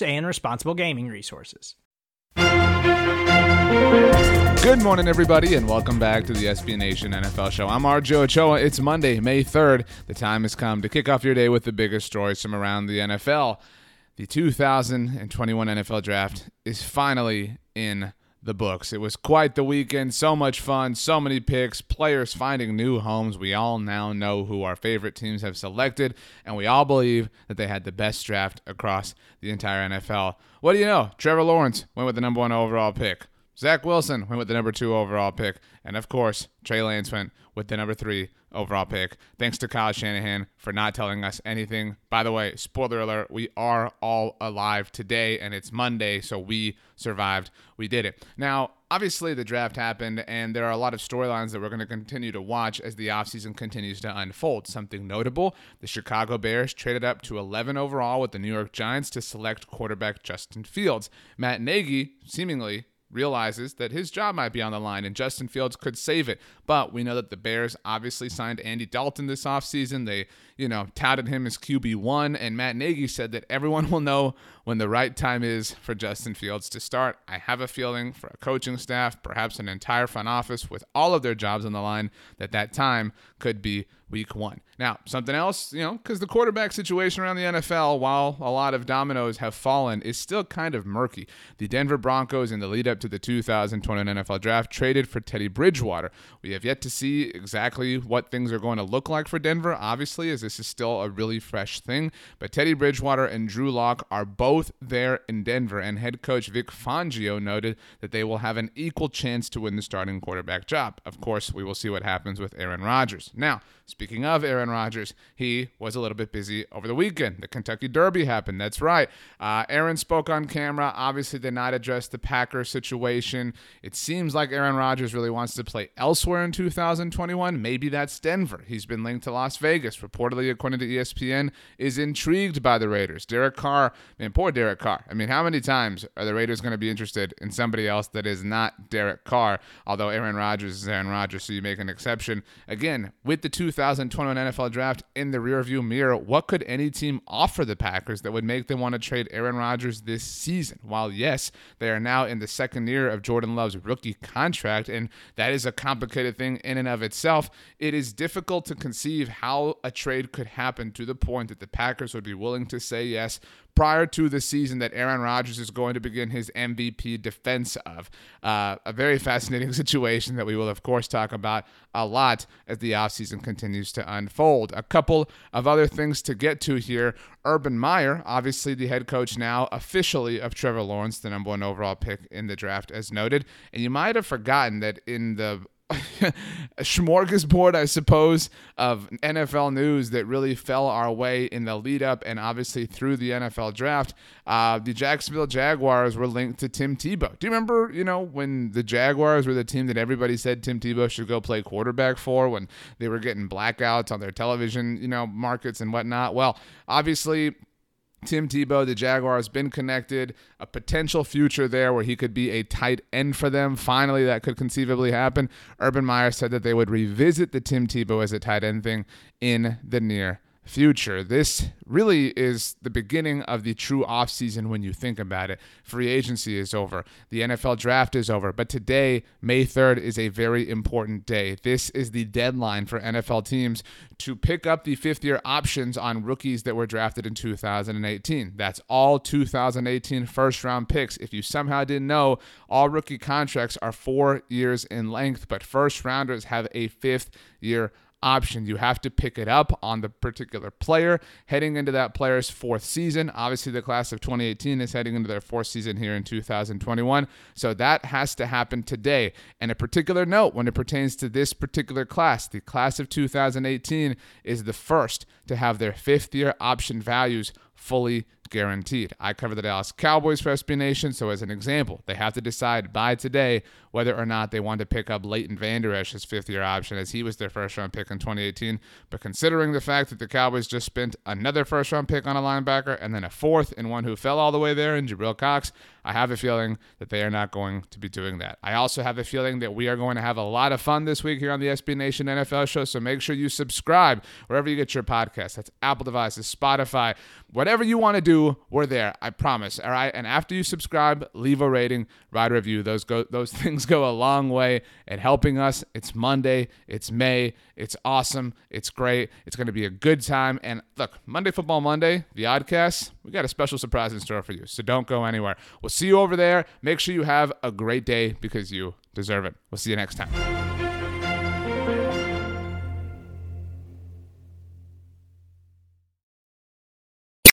and responsible gaming resources. Good morning, everybody, and welcome back to the SB Nation NFL Show. I'm RJ Ochoa. It's Monday, May 3rd. The time has come to kick off your day with the biggest stories from around the NFL. The 2021 NFL Draft is finally in the books. It was quite the weekend, so much fun, so many picks, players finding new homes. We all now know who our favorite teams have selected, and we all believe that they had the best draft across the entire NFL. What do you know? Trevor Lawrence went with the number one overall pick. Zach Wilson went with the number two overall pick. And of course, Trey Lance went with the number three overall pick. Thanks to Kyle Shanahan for not telling us anything. By the way, spoiler alert, we are all alive today and it's Monday, so we survived. We did it. Now, obviously, the draft happened and there are a lot of storylines that we're going to continue to watch as the offseason continues to unfold. Something notable the Chicago Bears traded up to 11 overall with the New York Giants to select quarterback Justin Fields. Matt Nagy, seemingly, realizes that his job might be on the line and Justin Fields could save it. But we know that the Bears obviously signed Andy Dalton this offseason. They, you know, touted him as QB1, and Matt Nagy said that everyone will know when the right time is for Justin Fields to start. I have a feeling for a coaching staff, perhaps an entire front office with all of their jobs on the line, that that time could be week one. Now, something else, you know, because the quarterback situation around the NFL, while a lot of dominoes have fallen, is still kind of murky. The Denver Broncos, in the lead up to the 2020 NFL draft, traded for Teddy Bridgewater. We have yet to see exactly what things are going to look like for Denver, obviously, as this is still a really fresh thing. But Teddy Bridgewater and Drew Lock are both there in Denver, and head coach Vic Fangio noted that they will have an equal chance to win the starting quarterback job. Of course, we will see what happens with Aaron Rodgers. Now, Speaking of Aaron Rodgers, he was a little bit busy over the weekend. The Kentucky Derby happened. That's right. Uh, Aaron spoke on camera. Obviously, did not address the Packers situation. It seems like Aaron Rodgers really wants to play elsewhere in 2021. Maybe that's Denver. He's been linked to Las Vegas. Reportedly, according to ESPN, is intrigued by the Raiders. Derek Carr, man, poor Derek Carr. I mean, how many times are the Raiders going to be interested in somebody else that is not Derek Carr? Although Aaron Rodgers is Aaron Rodgers, so you make an exception. Again, with the 2021 NFL draft in the rearview mirror, what could any team offer the Packers that would make them want to trade Aaron Rodgers this season? While, yes, they are now in the second year of Jordan Love's rookie contract, and that is a complicated thing in and of itself, it is difficult to conceive how a trade could happen to the point that the Packers would be willing to say yes prior to the season that Aaron Rodgers is going to begin his MVP defense of. Uh, a very fascinating situation that we will, of course, talk about a lot as the offseason continues to unfold. A couple of other things to get to here. Urban Meyer, obviously the head coach now officially of Trevor Lawrence, the number one overall pick in the draft, as noted. And you might have forgotten that in the smorgasbord, I suppose, of NFL news that really fell our way in the lead up and obviously through the NFL draft. Uh, the Jacksonville Jaguars were linked to Tim Tebow. Do you remember, you know, when the Jaguars were the team that everybody said Tim Tebow should go play quarterback for when they were getting blackouts on their television, you know, markets and whatnot? Well, obviously, Tim Tebow, the Jaguars, been connected, a potential future there where he could be a tight end for them. Finally, that could conceivably happen. Urban Meyer said that they would revisit the Tim Tebow as a tight end thing in the near future. This really is the beginning of the true offseason when you think about it. Free agency is over, the NFL draft is over, but today, May 3rd, is a very important day. This is the deadline for NFL teams to pick up the fifth year options on rookies that were drafted in 2018. That's all 2018 first round picks. If you somehow didn't know, all rookie contracts are four years in length, but first rounders have a fifth year option. You have to pick it up on the particular player heading into that player's fourth season. Obviously, the class of 2018 is heading into their fourth season here in 2021. So that has to happen today. And a particular note when it pertains to this particular class, the class of 2018 is the first to have their fifth year option values fully guaranteed. I cover the Dallas Cowboys for SB Nation, so as an example, they have to decide by today whether or not they want to pick up Leighton Vander Esch's fifth year option, as he was their first round pick in 2018. But considering the fact that the Cowboys just spent another first round pick on a linebacker and then a fourth in one who fell all the way there in Jabril Cox, I have a feeling that they are not going to be doing that. I also have a feeling that we are going to have a lot of fun this week here on the SB Nation NFL show, so make sure you subscribe wherever you get your podcast. That's Apple devices, Spotify, whatever you want to do we're there. I promise. All right. And after you subscribe, leave a rating, write a review. Those go those things go a long way in helping us. It's Monday. It's May. It's awesome. It's great. It's going to be a good time. And look, Monday Football Monday, the Oddcast, we got a special surprise in store for you. So don't go anywhere. We'll see you over there. Make sure you have a great day because you deserve it. We'll see you next time.